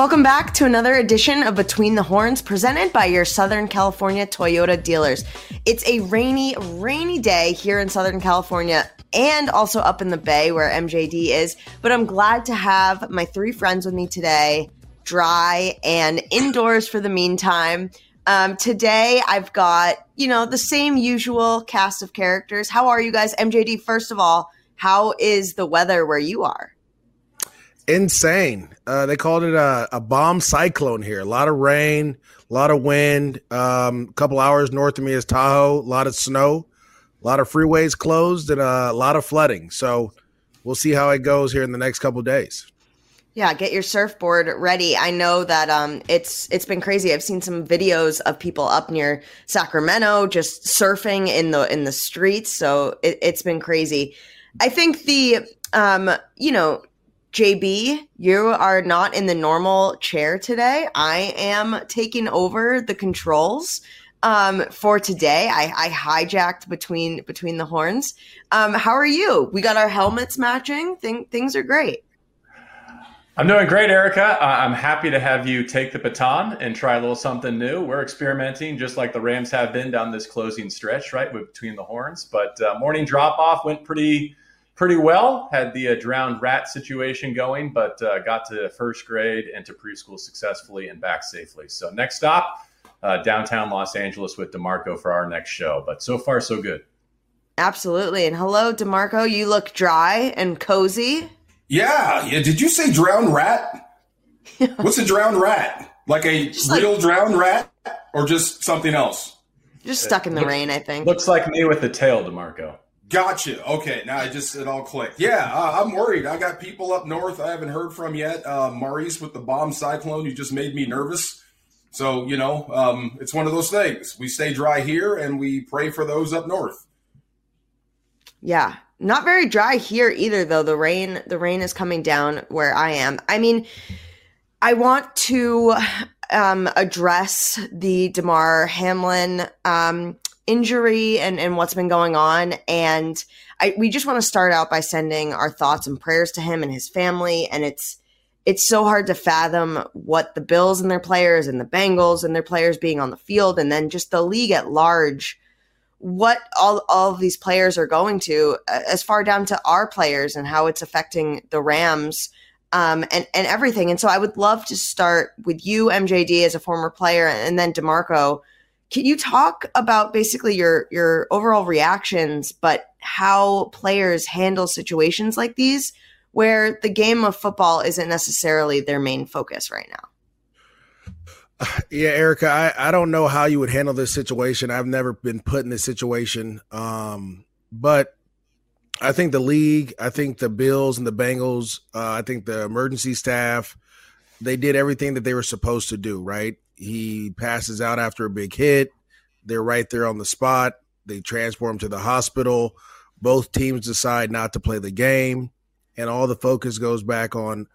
Welcome back to another edition of Between the Horns presented by your Southern California Toyota dealers. It's a rainy, rainy day here in Southern California and also up in the Bay where MJD is, but I'm glad to have my three friends with me today, dry and indoors for the meantime. Um, today I've got, you know, the same usual cast of characters. How are you guys? MJD, first of all, how is the weather where you are? Insane. Uh, they called it a, a, bomb cyclone here. A lot of rain, a lot of wind. Um, a couple hours north of me is Tahoe. A lot of snow, a lot of freeways closed, and a lot of flooding. So we'll see how it goes here in the next couple days. Yeah, get your surfboard ready. I know that um, it's it's been crazy. I've seen some videos of people up near Sacramento just surfing in the in the streets. So it, it's been crazy. I think the um, you know JB, you are not in the normal chair today. I am taking over the controls um, for today. I, I, hijacked between between the horns. Um, how are you? We got our helmets matching. Thing, things are great. I'm doing great, Erica. I'm happy to have you take the baton and try a little something new. We're experimenting just like the Rams have been down this closing stretch, right, between the horns. But uh, morning drop off went pretty pretty well. Had the uh, drowned rat situation going, but uh, got to first grade and to preschool successfully and back safely. So next stop, uh, downtown Los Angeles with Demarco for our next show. But so far, so good. Absolutely. And hello, Demarco. You look dry and cozy. Yeah. Yeah. Did you say drowned rat? What's a drowned rat? Like a just real like, drowned rat, or just something else? Just stuck in the looks, rain, I think. Looks like me with the tail, Demarco. Gotcha. Okay, now I just it all clicked. Yeah, uh, I'm worried. I got people up north I haven't heard from yet. Uh, Maurice with the bomb cyclone, you just made me nervous. So you know, um, it's one of those things. We stay dry here, and we pray for those up north. Yeah, not very dry here either, though. The rain, the rain is coming down where I am. I mean, I want to um, address the Damar Hamlin. Um, injury and, and what's been going on. And I, we just want to start out by sending our thoughts and prayers to him and his family. And it's, it's so hard to fathom what the Bills and their players and the Bengals and their players being on the field and then just the league at large, what all, all of these players are going to, as far down to our players and how it's affecting the Rams um, and, and everything. And so I would love to start with you, MJD, as a former player, and then DeMarco can you talk about basically your your overall reactions, but how players handle situations like these where the game of football isn't necessarily their main focus right now? Yeah, Erica, I, I don't know how you would handle this situation. I've never been put in this situation. Um, but I think the league, I think the Bills and the Bengals, uh, I think the emergency staff, they did everything that they were supposed to do, right? He passes out after a big hit. They're right there on the spot. They transport him to the hospital. Both teams decide not to play the game, and all the focus goes back on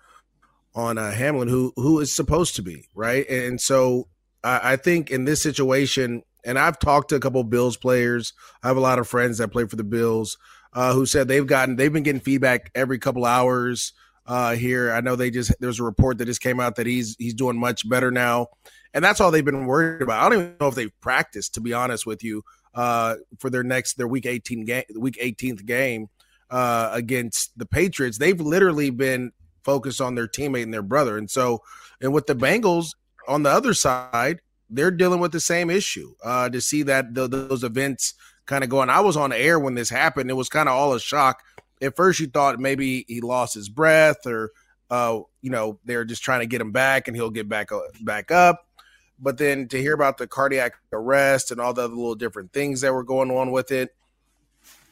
on uh, Hamlin, who who is supposed to be right. And so I, I think in this situation, and I've talked to a couple Bills players. I have a lot of friends that play for the Bills uh, who said they've gotten they've been getting feedback every couple hours uh, here. I know they just there's a report that just came out that he's he's doing much better now and that's all they've been worried about. I don't even know if they've practiced, to be honest with you, uh, for their next their week 18 game, week 18th game uh, against the Patriots. They've literally been focused on their teammate and their brother, and so and with the Bengals on the other side, they're dealing with the same issue. Uh, to see that the, those events kind of going, I was on air when this happened. It was kind of all a shock. At first, you thought maybe he lost his breath, or uh, you know, they're just trying to get him back, and he'll get back uh, back up. But then to hear about the cardiac arrest and all the other little different things that were going on with it,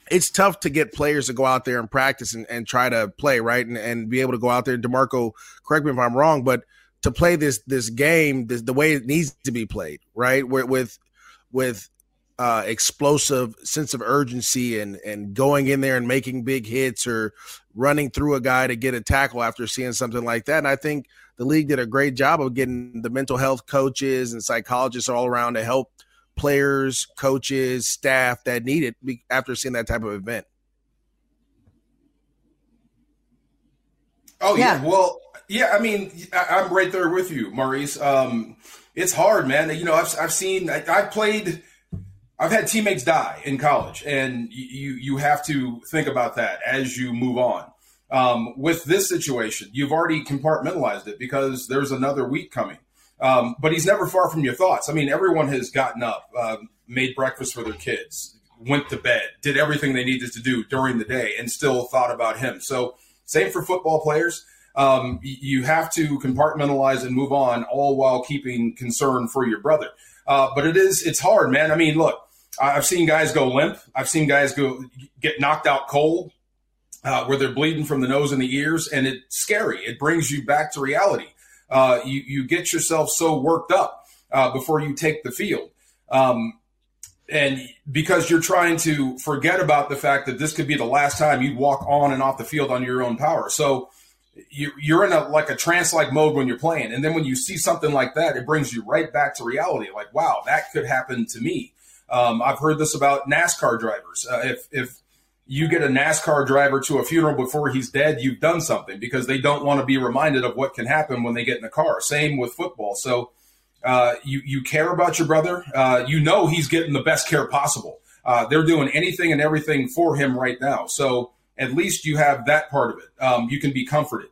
it's tough to get players to go out there and practice and, and try to play right and, and be able to go out there. Demarco, correct me if I'm wrong, but to play this this game this, the way it needs to be played, right? Where, with with uh, explosive sense of urgency and and going in there and making big hits or running through a guy to get a tackle after seeing something like that. And I think the league did a great job of getting the mental health coaches and psychologists all around to help players, coaches, staff that need it after seeing that type of event. Oh yeah. yeah. Well, Yeah, I mean, I'm right there with you, Maurice. Um, it's hard, man. You know, I've, I've seen, I, I've played, I've had teammates die in college, and you you have to think about that as you move on. Um, with this situation, you've already compartmentalized it because there's another week coming. Um, but he's never far from your thoughts. I mean, everyone has gotten up, uh, made breakfast for their kids, went to bed, did everything they needed to do during the day, and still thought about him. So, same for football players. Um, you have to compartmentalize and move on, all while keeping concern for your brother. Uh, but it is it's hard, man. I mean, look, I've seen guys go limp. I've seen guys go get knocked out cold, uh, where they're bleeding from the nose and the ears, and it's scary. It brings you back to reality. Uh, you you get yourself so worked up uh, before you take the field. Um, and because you're trying to forget about the fact that this could be the last time you walk on and off the field on your own power. So you're in a like a trance like mode when you're playing, and then when you see something like that, it brings you right back to reality. Like, wow, that could happen to me. Um, I've heard this about NASCAR drivers. Uh, if if you get a NASCAR driver to a funeral before he's dead, you've done something because they don't want to be reminded of what can happen when they get in the car. Same with football. So uh, you you care about your brother. Uh, you know he's getting the best care possible. Uh, they're doing anything and everything for him right now. So at least you have that part of it. Um, you can be comforted.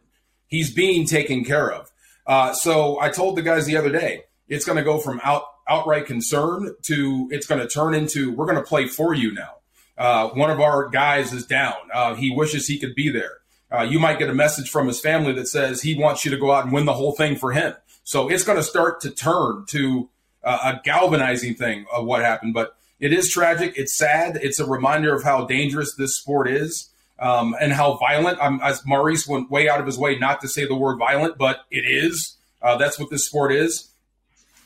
He's being taken care of. Uh, so I told the guys the other day, it's going to go from out outright concern to it's going to turn into we're going to play for you now. Uh, one of our guys is down. Uh, he wishes he could be there. Uh, you might get a message from his family that says he wants you to go out and win the whole thing for him. So it's going to start to turn to uh, a galvanizing thing of what happened. But it is tragic. It's sad. It's a reminder of how dangerous this sport is um, and how violent. Um, as Maurice went way out of his way not to say the word violent, but it is. Uh, that's what this sport is.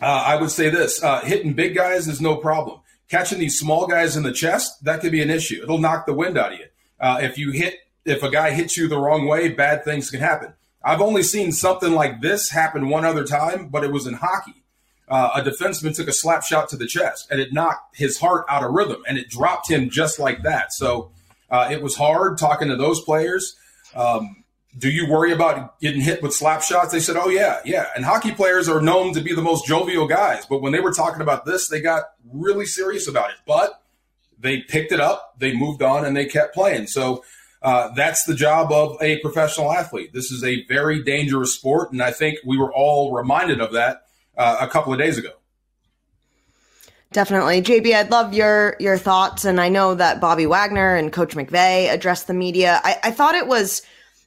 Uh, I would say this: uh, hitting big guys is no problem. Catching these small guys in the chest that could be an issue. It'll knock the wind out of you. Uh, if you hit, if a guy hits you the wrong way, bad things can happen. I've only seen something like this happen one other time, but it was in hockey. Uh, a defenseman took a slap shot to the chest, and it knocked his heart out of rhythm, and it dropped him just like that. So uh, it was hard talking to those players. Um, do you worry about getting hit with slap shots? They said, oh, yeah, yeah. And hockey players are known to be the most jovial guys. But when they were talking about this, they got really serious about it. But they picked it up, they moved on, and they kept playing. So uh, that's the job of a professional athlete. This is a very dangerous sport. And I think we were all reminded of that uh, a couple of days ago. Definitely. JB, I'd love your your thoughts. And I know that Bobby Wagner and Coach McVay addressed the media. I, I thought it was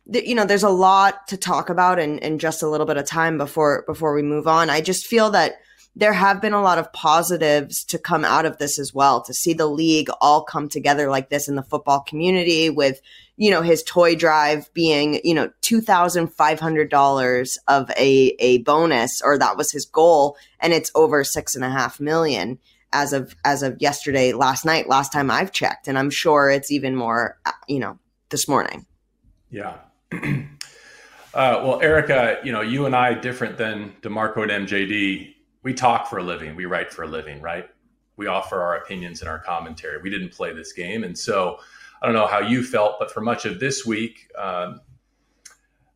you know, there's a lot to talk about in, in just a little bit of time before before we move on. I just feel that there have been a lot of positives to come out of this as well to see the league all come together like this in the football community with you know his toy drive being you know $2500 of a a bonus or that was his goal and it's over six and a half million as of as of yesterday last night last time i've checked and i'm sure it's even more uh, you know this morning. Yeah. Uh, well erica you know you and i different than demarco and mjd we talk for a living, we write for a living, right? We offer our opinions and our commentary. We didn't play this game, and so I don't know how you felt, but for much of this week, um,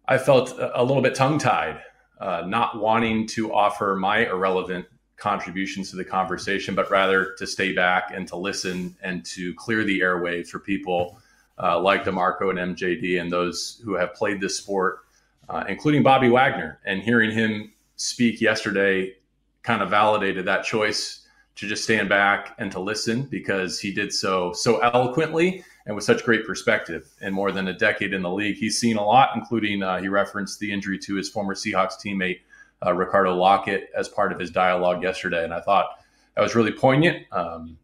I felt a little bit tongue tied, uh, not wanting to offer my irrelevant contributions to the conversation, but rather to stay back and to listen and to clear the airwaves for people uh, like DeMarco and MJD and those who have played this sport, uh, including Bobby Wagner. And hearing him speak yesterday kind of validated that choice to just stand back and to listen because he did so so eloquently and with such great perspective. In more than a decade in the league, he's seen a lot, including uh, he referenced the injury to his former Seahawks teammate uh, Ricardo Lockette as part of his dialogue yesterday, and I thought that was really poignant. Um,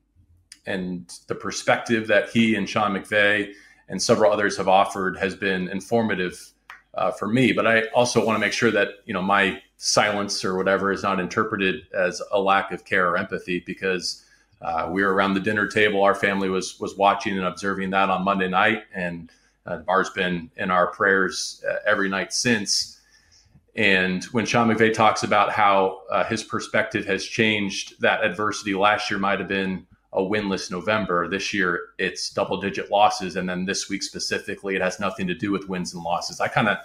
and the perspective that he and Sean McVay and several others have offered has been informative uh, for me. But I also want to make sure that you know my silence or whatever is not interpreted as a lack of care or empathy because uh, we were around the dinner table. Our family was was watching and observing that on Monday night, and uh, Bar's been in our prayers uh, every night since. And when Sean McVay talks about how uh, his perspective has changed, that adversity last year might have been a winless November. This year, it's double digit losses, and then this week specifically, it has nothing to do with wins and losses. I kind of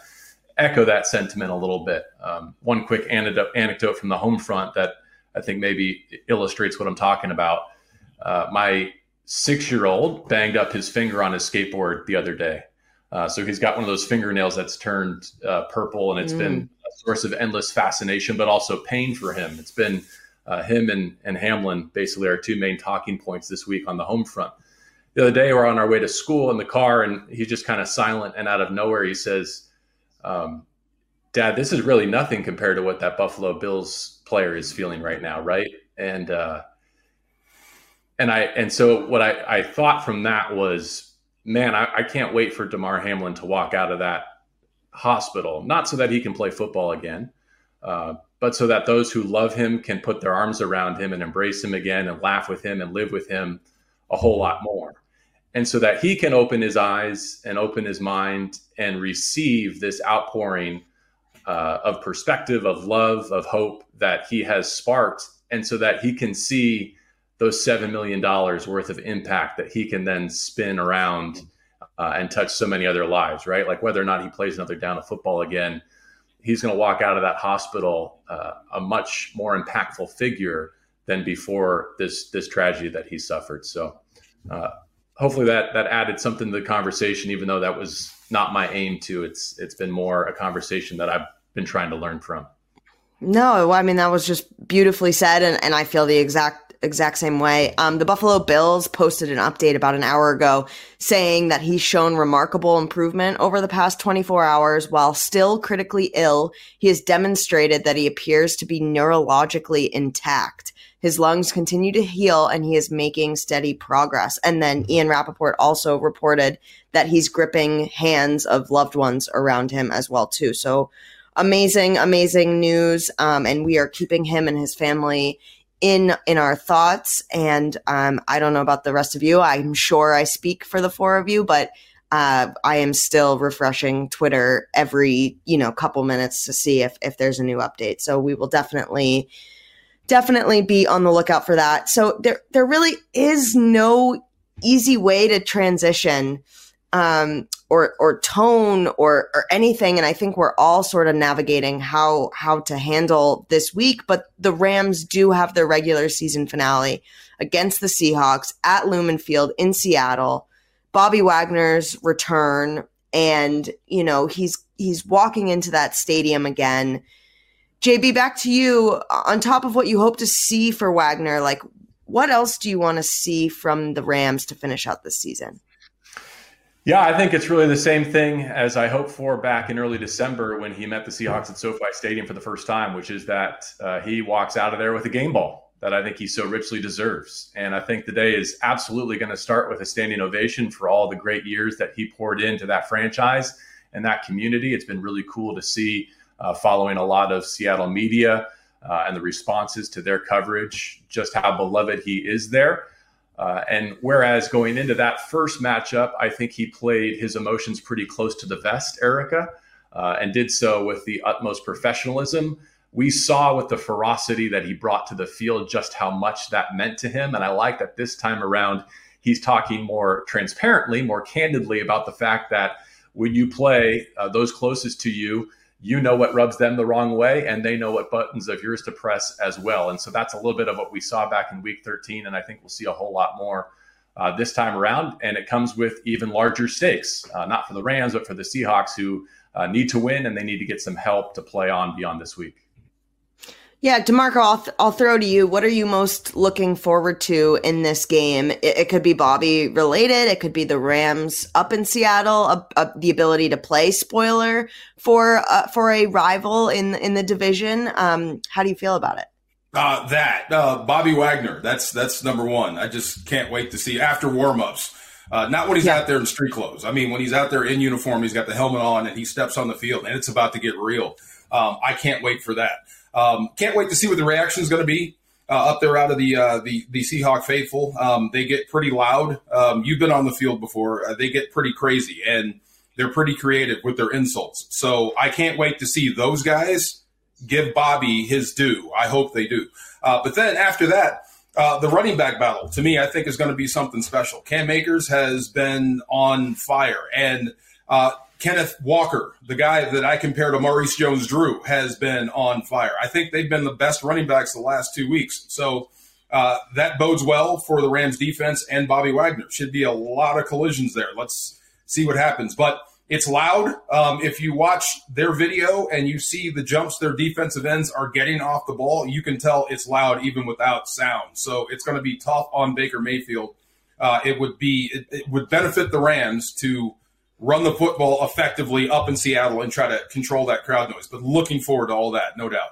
echo that sentiment a little bit. Um, one quick anecdote, from the home front that I think maybe illustrates what I'm talking about. Uh, my six year old banged up his finger on his skateboard the other day. Uh, so he's got one of those fingernails that's turned uh, purple, and it's mm. been a source of endless fascination, but also pain for him. It's been uh, him and, and Hamlin basically our two main talking points this week on the home front. The other day, we're on our way to school in the car, and he's just kind of silent, and out of nowhere, he says, um, "Dad, this is really nothing compared to what that Buffalo Bills player is feeling right now, right?" And uh, and I and so what I, I thought from that was man, I, I can't wait for Damar Hamlin to walk out of that hospital, not so that he can play football again, uh, but so that those who love him can put their arms around him and embrace him again and laugh with him and live with him a whole lot more. And so that he can open his eyes and open his mind and receive this outpouring uh, of perspective, of love, of hope that he has sparked. And so that he can see those $7 million worth of impact that he can then spin around uh, and touch so many other lives, right? Like whether or not he plays another down of football again, he's going to walk out of that hospital uh, a much more impactful figure than before this this tragedy that he suffered. So uh, hopefully that that added something to the conversation, even though that was not my aim to. It's it's been more a conversation that I've been trying to learn from. No, I mean that was just beautifully said, and, and I feel the exact exact same way. Um, the Buffalo Bills posted an update about an hour ago saying that he's shown remarkable improvement over the past 24 hours while still critically ill. He has demonstrated that he appears to be neurologically intact. His lungs continue to heal and he is making steady progress. And then Ian Rapoport also reported that he's gripping hands of loved ones around him as well too. So amazing, amazing news. Um, and we are keeping him and his family in in our thoughts. And um, I don't know about the rest of you. I'm sure I speak for the four of you, but uh, I am still refreshing Twitter every you know couple minutes to see if if there's a new update. So we will definitely definitely be on the lookout for that. So there there really is no easy way to transition um, or or tone or or anything. And I think we're all sort of navigating how how to handle this week. But the Rams do have their regular season finale against the Seahawks at Lumen Field in Seattle. Bobby Wagner's return, and you know he's he's walking into that stadium again. JB, back to you. On top of what you hope to see for Wagner, like what else do you want to see from the Rams to finish out this season? Yeah, I think it's really the same thing as I hoped for back in early December when he met the Seahawks at SoFi Stadium for the first time, which is that uh, he walks out of there with a game ball that I think he so richly deserves. And I think the day is absolutely going to start with a standing ovation for all the great years that he poured into that franchise and that community. It's been really cool to see uh, following a lot of Seattle media uh, and the responses to their coverage, just how beloved he is there. Uh, and whereas going into that first matchup, I think he played his emotions pretty close to the vest, Erica, uh, and did so with the utmost professionalism. We saw with the ferocity that he brought to the field just how much that meant to him. And I like that this time around, he's talking more transparently, more candidly about the fact that when you play uh, those closest to you, you know what rubs them the wrong way and they know what buttons of yours to press as well. And so that's a little bit of what we saw back in week 13 and i think we'll see a whole lot more uh, this time around. And it comes with even larger stakes uh, not for the rams but for the seahawks who uh, need to win and they need to get some help to play on beyond this week yeah, Demarco, I'll, th- I'll throw to you. What are you most looking forward to in this game? It, it could be Bobby related. It could be the Rams up in Seattle, the ability to play spoiler for uh, for a rival in in the division. Um, how do you feel about it? Uh, that uh, Bobby Wagner. That's that's number one. I just can't wait to see after warmups. Uh, not when he's yeah. out there in street clothes. I mean, when he's out there in uniform, he's got the helmet on and he steps on the field, and it's about to get real. Um, I can't wait for that. Um, can't wait to see what the reaction is going to be uh, up there out of the uh, the the Seahawk faithful. Um, they get pretty loud. Um, you've been on the field before. Uh, they get pretty crazy and they're pretty creative with their insults. So I can't wait to see those guys give Bobby his due. I hope they do. Uh, but then after that. Uh, the running back battle to me, I think, is going to be something special. Cam Akers has been on fire, and uh, Kenneth Walker, the guy that I compare to Maurice Jones Drew, has been on fire. I think they've been the best running backs the last two weeks. So uh, that bodes well for the Rams defense and Bobby Wagner. Should be a lot of collisions there. Let's see what happens. But it's loud. Um, if you watch their video and you see the jumps their defensive ends are getting off the ball, you can tell it's loud even without sound. So it's going to be tough on Baker Mayfield. Uh, it would be it, it would benefit the Rams to run the football effectively up in Seattle and try to control that crowd noise. But looking forward to all that, no doubt.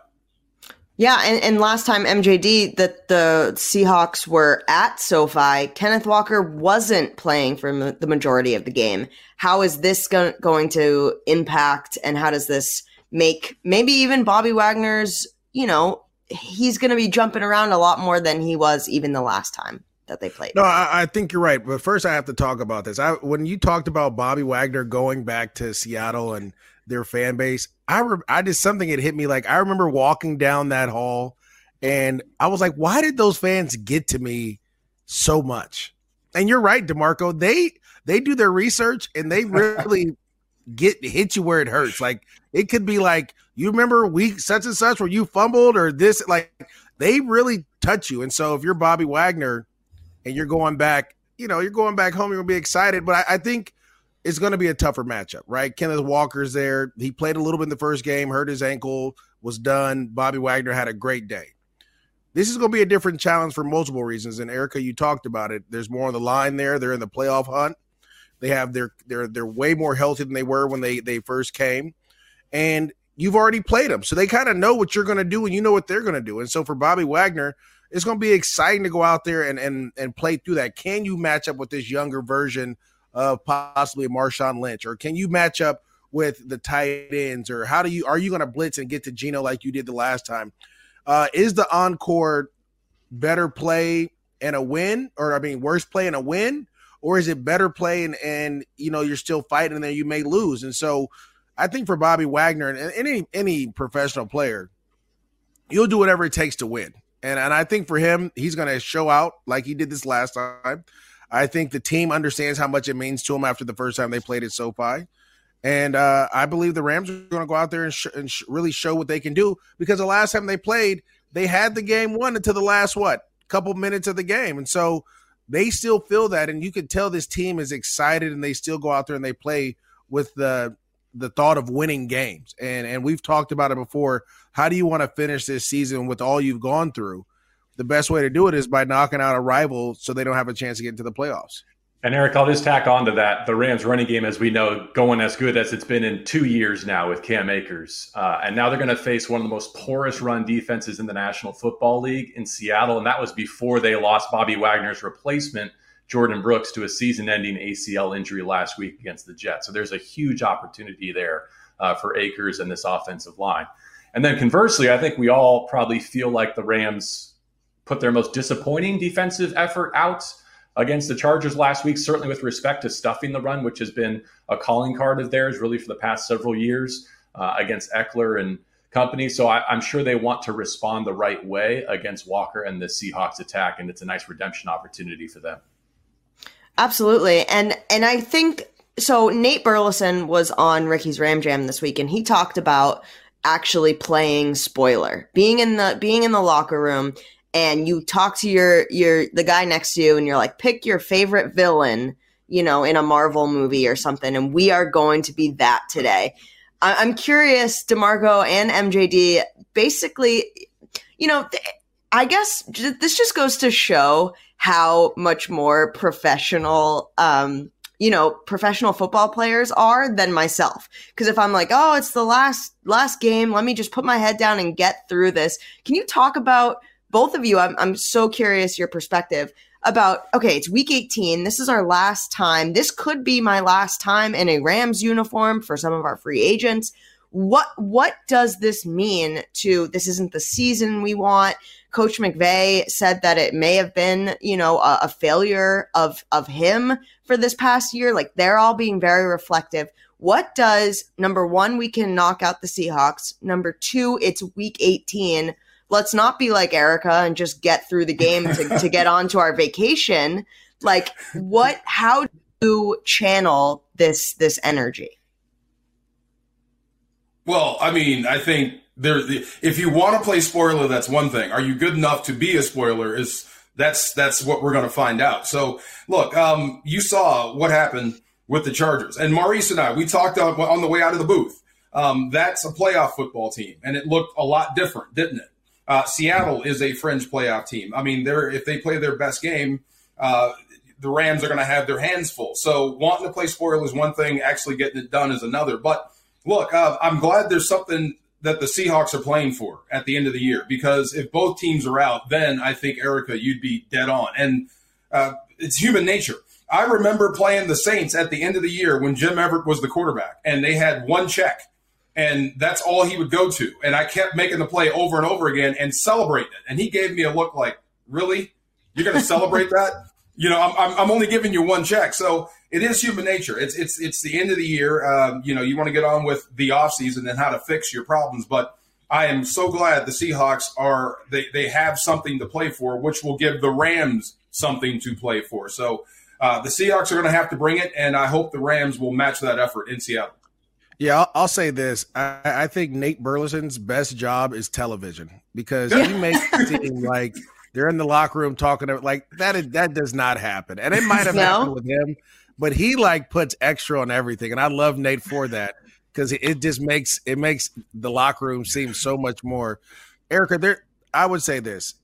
Yeah, and, and last time MJD that the Seahawks were at SoFi, Kenneth Walker wasn't playing for the majority of the game. How is this go- going to impact, and how does this make maybe even Bobby Wagner's? You know, he's going to be jumping around a lot more than he was even the last time that they played. No, I, I, think you're right. But first, I have to talk about this. I when you talked about Bobby Wagner going back to Seattle and their fan base, I re- I did something that hit me. Like I remember walking down that hall, and I was like, why did those fans get to me so much? And you're right, Demarco. They they do their research and they really get hit you where it hurts. Like it could be like you remember week such and such where you fumbled or this. Like they really touch you. And so if you're Bobby Wagner and you're going back, you know, you're going back home, you're gonna be excited. But I, I think it's to be a tougher matchup, right? Kenneth Walker's there. He played a little bit in the first game, hurt his ankle, was done. Bobby Wagner had a great day. This is to be a different challenge for multiple reasons. And Erica, you talked about it. There's more on the line there. They're in the playoff hunt. They have their they're they're way more healthy than they were when they they first came, and you've already played them, so they kind of know what you're going to do, and you know what they're going to do. And so for Bobby Wagner, it's going to be exciting to go out there and and and play through that. Can you match up with this younger version of possibly Marshawn Lynch, or can you match up with the tight ends, or how do you are you going to blitz and get to Geno like you did the last time? Uh, is the encore better play and a win, or I mean, worse play and a win, or is it better play and and you know you're still fighting and then you may lose? And so, I think for Bobby Wagner and any any professional player, you'll do whatever it takes to win. And and I think for him, he's going to show out like he did this last time. I think the team understands how much it means to him after the first time they played at SoFi. And uh, I believe the Rams are going to go out there and, sh- and sh- really show what they can do because the last time they played, they had the game won until the last what couple minutes of the game, and so they still feel that, and you can tell this team is excited, and they still go out there and they play with the the thought of winning games. And and we've talked about it before. How do you want to finish this season with all you've gone through? the best way to do it is by knocking out a rival so they don't have a chance to get into the playoffs. And Eric, I'll just tack on to that. The Rams running game, as we know, going as good as it's been in two years now with Cam Akers. Uh, and now they're going to face one of the most porous run defenses in the National Football League in Seattle. And that was before they lost Bobby Wagner's replacement, Jordyn Brooks, to a season ending ACL injury last week against the Jets. So there's a huge opportunity there uh, for Akers and this offensive line. And then conversely, I think we all probably feel like the Rams put their most disappointing defensive effort out against the Chargers last week, certainly with respect to stuffing the run, which has been a calling card of theirs really for the past several years uh, against Ekeler and company. So I, am sure they want to respond the right way against Walker and the Seahawks attack, and it's a nice redemption opportunity for them. Absolutely, and and I think so. Nate Burleson was on Ricky's Ram Jam this week, and he talked about actually playing spoiler, being in the being in the locker room and you talk to your your the guy next to you and you're like pick your favorite villain you know in a marvel movie or something and we are going to be that today I- am curious demarco and mjd basically you know i guess this just goes to show how much more professional um you know professional football players are than myself because if i'm like oh it's the last last game let me just put my head down and get through this can you talk about both of you, I'm, I'm so curious your perspective about okay, it's week 18. This is our last time. This could be my last time in a Rams uniform for some of our free agents. What what does this mean to this isn't the season we want? Coach McVay said that it may have been, you know, a, a failure of of him for this past year. Like they're all being very reflective. What does number one, we can knock out the Seahawks. Number two, it's week 18 let's not be like Erica and just get through the game to, to get on to our vacation. Like what, how do you channel this, this energy? Well, I mean, I think there. If you want to play spoiler, that's one thing. Are you good enough to be a spoiler? Is that's that's what we're going to find out. So, look, um, you saw what happened with the Chargers, and Maurice and I, we talked on, on the way out of the booth. Um, that's a playoff football team, and it looked a lot different, didn't it? Uh, Seattle is a fringe playoff team. I mean, they're if they play their best game, uh, the Rams are going to have their hands full. So, wanting to play spoiler is one thing; actually getting it done is another. But look, uh, I'm glad there's something that the Seahawks are playing for at the end of the year because if both teams are out, then I think Erica, you'd be dead on. And uh, it's human nature. I remember playing the Saints at the end of the year when Jim Everett was the quarterback, and they had one check, and that's all he would go to. And I kept making the play over and over again and celebrating it. And he gave me a look like, "Really? You're going to celebrate that?" You know, I'm, I'm only giving you one check, so it is human nature. It's it's it's the end of the year. Um, you know, you want to get on with the offseason and how to fix your problems. But I am so glad the Seahawks are they they have something to play for, which will give the Rams something to play for. So uh, the Seahawks are going to have to bring it, and I hope the Rams will match that effort in Seattle. Yeah, I'll, I'll say this. I, I, think Nate Burleson's best job is television because he makes it seem like they're in the locker room talking about like that. Is, that does not happen, and it might have no. happened with him but he like puts extra on everything, and I love Nate for that because it just makes it makes the locker room seem so much more. Erica, there, I would say this.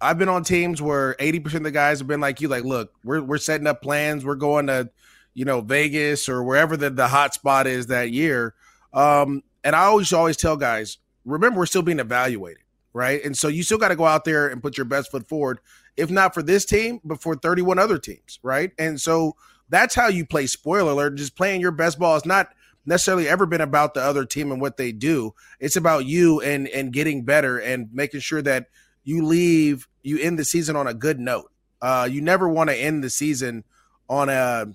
I've been on teams where 80% of the guys have been like you, like, look, we're we're setting up plans, we're going to, you know, Vegas or wherever the, the hot spot is that year. Um, and I always always tell guys, remember we're still being evaluated, right? And so you still got to go out there and put your best foot forward, if not for this team, but for 31 other teams, right? And so that's how you play spoiler alert. Just playing your best ball is not necessarily ever been about the other team and what they do. It's about you and and getting better and making sure that you leave you end the season on a good note. Uh, you never want to end the season on a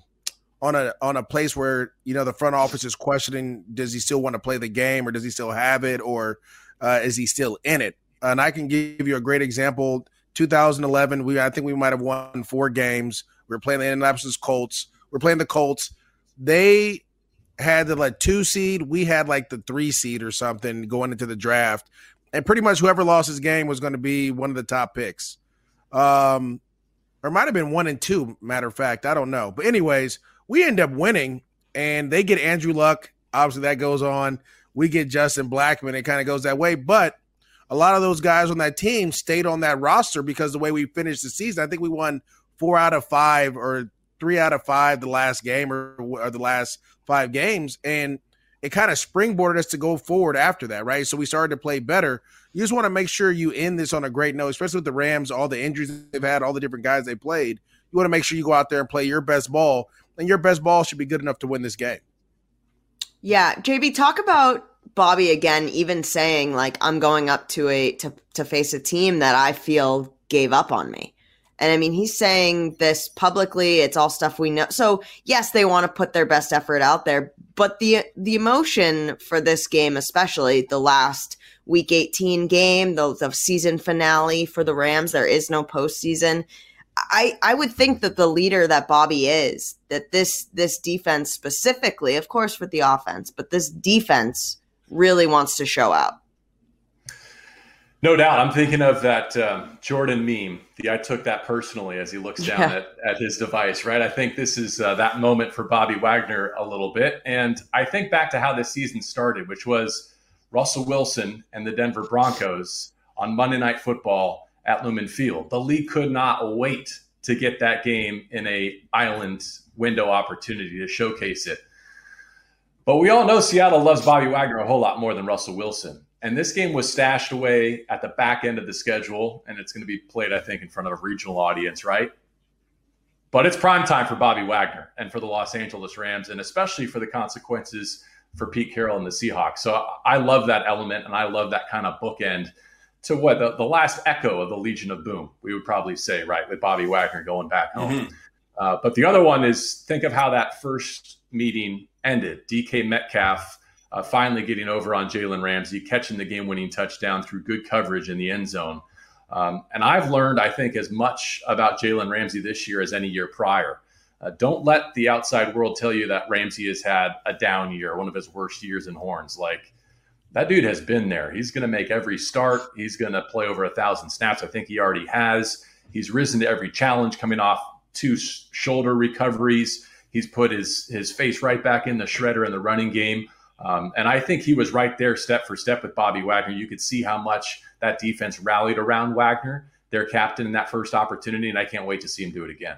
on a on a place where you know the front office is questioning does he still want to play the game or does he still have it or uh, is he still in it? And I can give you a great example. 2011, we I think we might have won four games. We were playing the Indianapolis Colts. We are playing the Colts. They had the like two seed. We had like the three seed or something going into the draft. And pretty much whoever lost his game was going to be one of the top picks. Um, or might have been one and two, matter of fact. I don't know. But, anyways, we end up winning and they get Andrew Luck. Obviously, that goes on. We get Justin Blackmon. It kind of goes that way. But a lot of those guys on that team stayed on that roster because the way we finished the season, I think we won four out of five or three out of five the last game or, or the last five games. And it kind of springboarded us to go forward after that, right? So we started to play better. You just want to make sure you end this on a great note, especially with the Rams, all the injuries they've had, all the different guys they played. You want to make sure you go out there and play your best ball, and your best ball should be good enough to win this game. Yeah, JB, talk about Bobby again, even saying like I'm going up to a to to face a team that I feel gave up on me. And I mean, he's saying this publicly. It's all stuff we know. So yes, they want to put their best effort out there, but the the emotion for this game, especially the last week 18 game, the, the season finale for the Rams, there is no postseason. I, I would think that the leader that Bobby is, that this this defense specifically, of course with the offense, but this defense really wants to show out. No doubt. I'm thinking of that um, Jordan meme. The I took that personally as he looks down yeah. at, at his device, right? I think this is uh, that moment for Bobby Wagner a little bit. And I think back to how this season started, which was Russell Wilson and the Denver Broncos on Monday Night Football at Lumen Field. The league could not wait to get that game in a island window opportunity to showcase it. But we all know Seattle loves Bobby Wagner a whole lot more than Russell Wilson. And this game was stashed away at the back end of the schedule, and it's going to be played, I think, in front of a regional audience, right? But it's prime time for Bobby Wagner and for the Los Angeles Rams, and especially for the consequences for Pete Carroll and the Seahawks. So I love that element, and I love that kind of bookend to what the, the last echo of the Legion of Boom, we would probably say, right, with Bobby Wagner going back home. Mm-hmm. Uh, but the other one is think of how that first meeting ended. DK Metcalf uh, finally getting over on Jalen Ramsey, catching the game winning touchdown through good coverage in the end zone. Um, and I've learned, I think, as much about Jalen Ramsey this year as any year prior. Uh, don't let the outside world tell you that Ramsey has had a down year, one of his worst years in horns. Like that dude has been there. He's going to make every start. He's going to play over a thousand snaps. I think he already has. He's risen to every challenge coming off two shoulder recoveries. He's put his his face right back in the shredder in the running game. Um, and I think he was right there step for step with Bobby Wagner. You could see how much that defense rallied around Wagner, their captain, in that first opportunity. And I can't wait to see him do it again.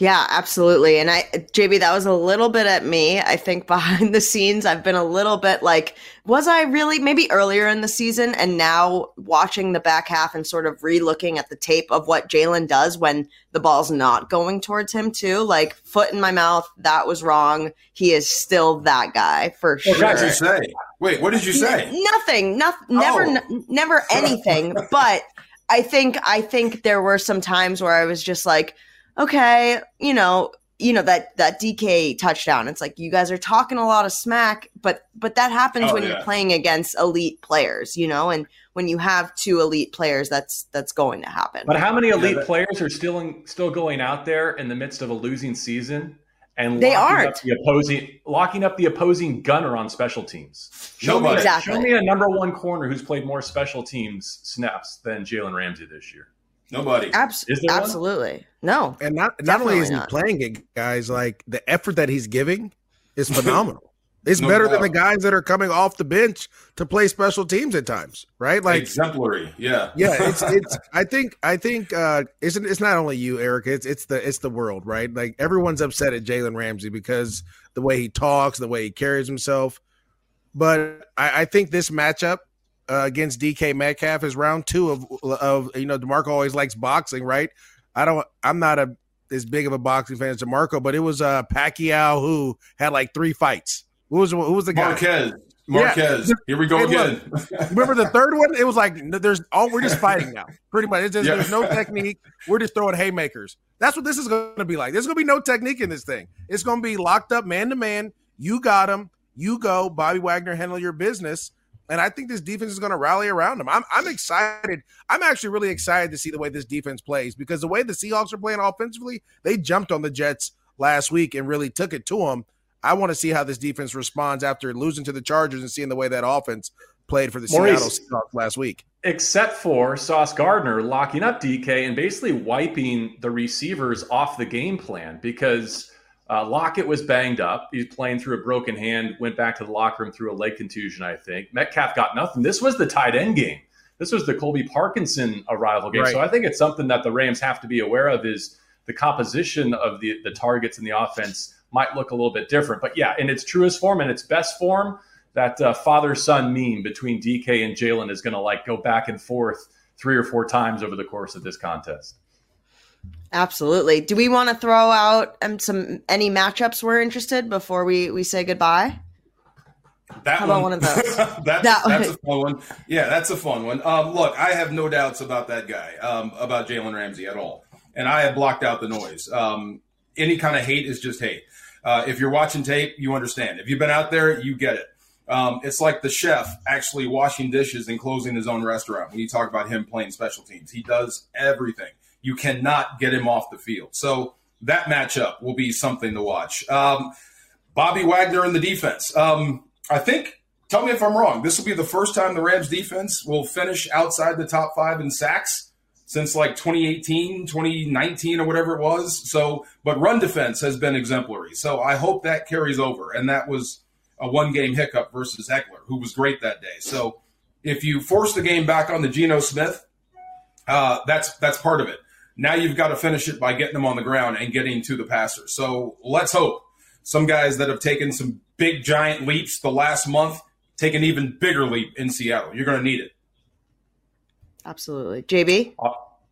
Yeah, absolutely. And I, JB, that was a little bit at me. I think behind the scenes, I've been a little bit like, was I really maybe earlier in the season? And now watching the back half and sort of re looking at the tape of what Jalen does when the ball's not going towards him, too. Like, foot in my mouth, that was wrong. He is still that guy for sure. What did you say? Wait, what did you say? Nothing. No, never, oh. n- never anything. but I think, I think there were some times where I was just like, okay, you know, you know that that DK touchdown. It's like you guys are talking a lot of smack, but but that happens oh, when yeah. you're playing against elite players, you know, and when you have two elite players, that's that's going to happen. But how many elite yeah, players are still in, still going out there in the midst of a losing season and they aren't the opposing locking up the opposing gunner on special teams? Show me exactly. show me a number one corner who's played more special teams snaps than Jalen Ramsey this year. Nobody. Abs- absolutely. One? No. And not not only is he not. playing it, guys, like the effort that he's giving is phenomenal. It's no better doubt. than the guys that are coming off the bench to play special teams at times, right? Like exemplary, yeah, yeah. It's it's. I think I think uh, it's it's not only you, Eric. It's it's the it's the world, right? Like everyone's upset at Jalen Ramsey because the way he talks, the way he carries himself. But I, I think this matchup uh, against DK Metcalf is round two of of you know Demarco always likes boxing, right? I don't. I'm not a as big of a boxing fan as Demarco, but it was uh, Pacquiao who had like three fights. Who was who was the guy? Marquez. Marquez. Yeah. Here we go again. remember the third one? It was like there's all we're just fighting now. Pretty much. Just, yeah. There's no technique. We're just throwing haymakers. That's what this is going to be like. There's going to be no technique in this thing. It's going to be locked up man to man. You got him. You go. Bobby Wagner handle your business. And I think this defense is going to rally around him. I'm, I'm excited. I'm actually really excited to see the way this defense plays because the way the Seahawks are playing offensively, they jumped on the Jets last week and really took it to them. I want to see how this defense responds after losing to the Chargers and seeing the way that offense played for the Maurice, Seattle Seahawks last week. Except for Sauce Gardner locking up DK and basically wiping the receivers off the game plan because uh, Lockett was banged up. He's playing through a broken hand, went back to the locker room through a leg contusion, I think. Metcalf got nothing. This was the tight end game. This was the Colby Parkinson arrival game. Right. So I think it's something that the Rams have to be aware of is the composition of the, the targets in the offense might look a little bit different. But yeah, in its truest form and its best form, that uh, father son meme between DK and Jalen is going to like go back and forth three or four times over the course of this contest. Absolutely. Do we want to throw out um, some any matchups we're interested before we we say goodbye? That How one, one of those. that's, that that's a fun one. Yeah, that's a fun one. Um, look, I have no doubts about that guy, um, about Jalen Ramsey at all, and I have blocked out the noise. Um, any kind of hate is just hate. Uh, if you're watching tape, you understand. If you've been out there, you get it. Um, it's like the chef actually washing dishes and closing his own restaurant. When you talk about him playing special teams, he does everything you cannot get him off the field. So that matchup will be something to watch. Um, Bobby Wagner in the defense. Um, I think, tell me if I'm wrong, this will be the first time the Rams defense will finish outside the top five in sacks since like 2018, 2019, or whatever it was. So, but run defense has been exemplary. So I hope that carries over. And that was a one game hiccup versus Ekeler, who was great that day. So if you force the game back on the Geno Smith, uh, that's that's part of it. Now you've got to finish it by getting them on the ground and getting to the passer. So let's hope some guys that have taken some big giant leaps the last month take an even bigger leap in Seattle. You're going to need it. Absolutely. JB?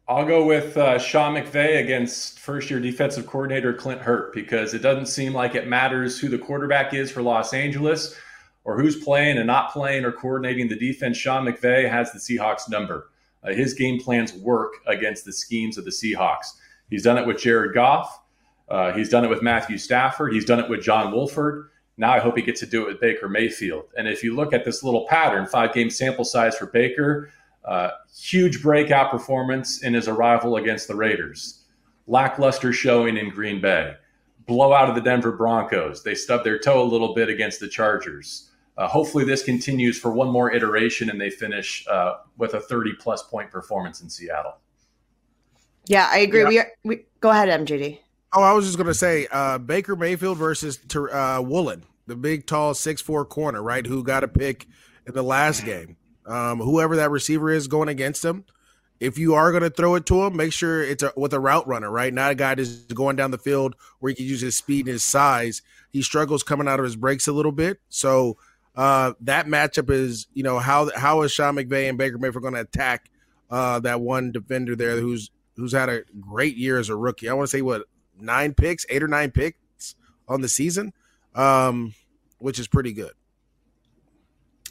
I'll, go with uh, Sean McVay against first year defensive coordinator Clint Hurtt because it doesn't seem like it matters who the quarterback is for Los Angeles or who's playing and not playing or coordinating the defense. Sean McVay has the Seahawks number. Uh, his game plans work against the schemes of the Seahawks. He's done it with Jared Goff. Uh, he's done it with Matthew Stafford. He's done it with John Wolford. Now I hope he gets to do it with Baker Mayfield. And if you look at this little pattern, five game sample size for Baker, uh, huge breakout performance in his arrival against the Raiders, lackluster showing in Green Bay, blowout of the Denver Broncos. They stubbed their toe a little bit against the Chargers. Uh, hopefully this continues for one more iteration and they finish uh, with a 30 plus point performance in Seattle. Yeah, I agree. Yeah. We, are, we go ahead, MJD. Oh, I was just gonna say uh, Baker Mayfield versus uh, Woolen, the big, tall, six four corner, right? Who got a pick in the last game? Um, whoever that receiver is going against him, if you are going to throw it to him, make sure it's a, with a route runner, right? Not a guy that's going down the field where he can use his speed and his size. He struggles coming out of his breaks a little bit. So uh, that matchup is, you know, how how is Sean McVay and Baker Mayfield going to attack uh, that one defender there who's who's had a great year as a rookie? I want to say what nine picks, eight or nine picks on the season, um, which is pretty good.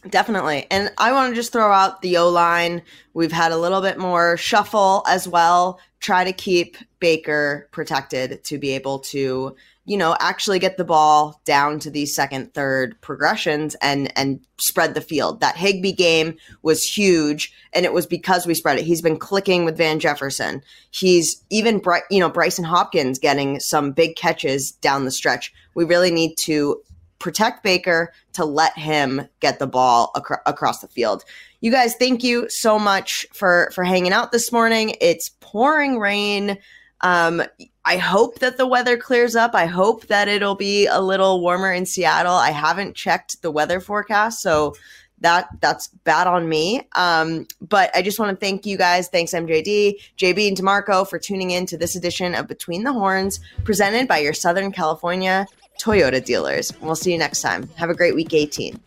Definitely. And I want to just throw out the O line. We've had a little bit more shuffle as well. Try to keep Baker protected to be able to, you know, actually get the ball down to these second, third progressions and and spread the field. That Higbee game was huge, and it was because we spread it. He's been clicking with Van Jefferson. He's even, you know, Brycen Hopkins getting some big catches down the stretch. We really need to protect Baker to let him get the ball ac- across the field. You guys, thank you so much for for hanging out this morning. It's pouring rain. Um, I hope that the weather clears up. I hope that it'll be a little warmer in Seattle. I haven't checked the weather forecast, so that that's bad on me. Um, but I just want to thank you guys. Thanks MJD, JB, and Demarco for tuning in to this edition of Between the Horns, presented by your Southern California Toyota dealers. We'll see you next time. Have a great week 18.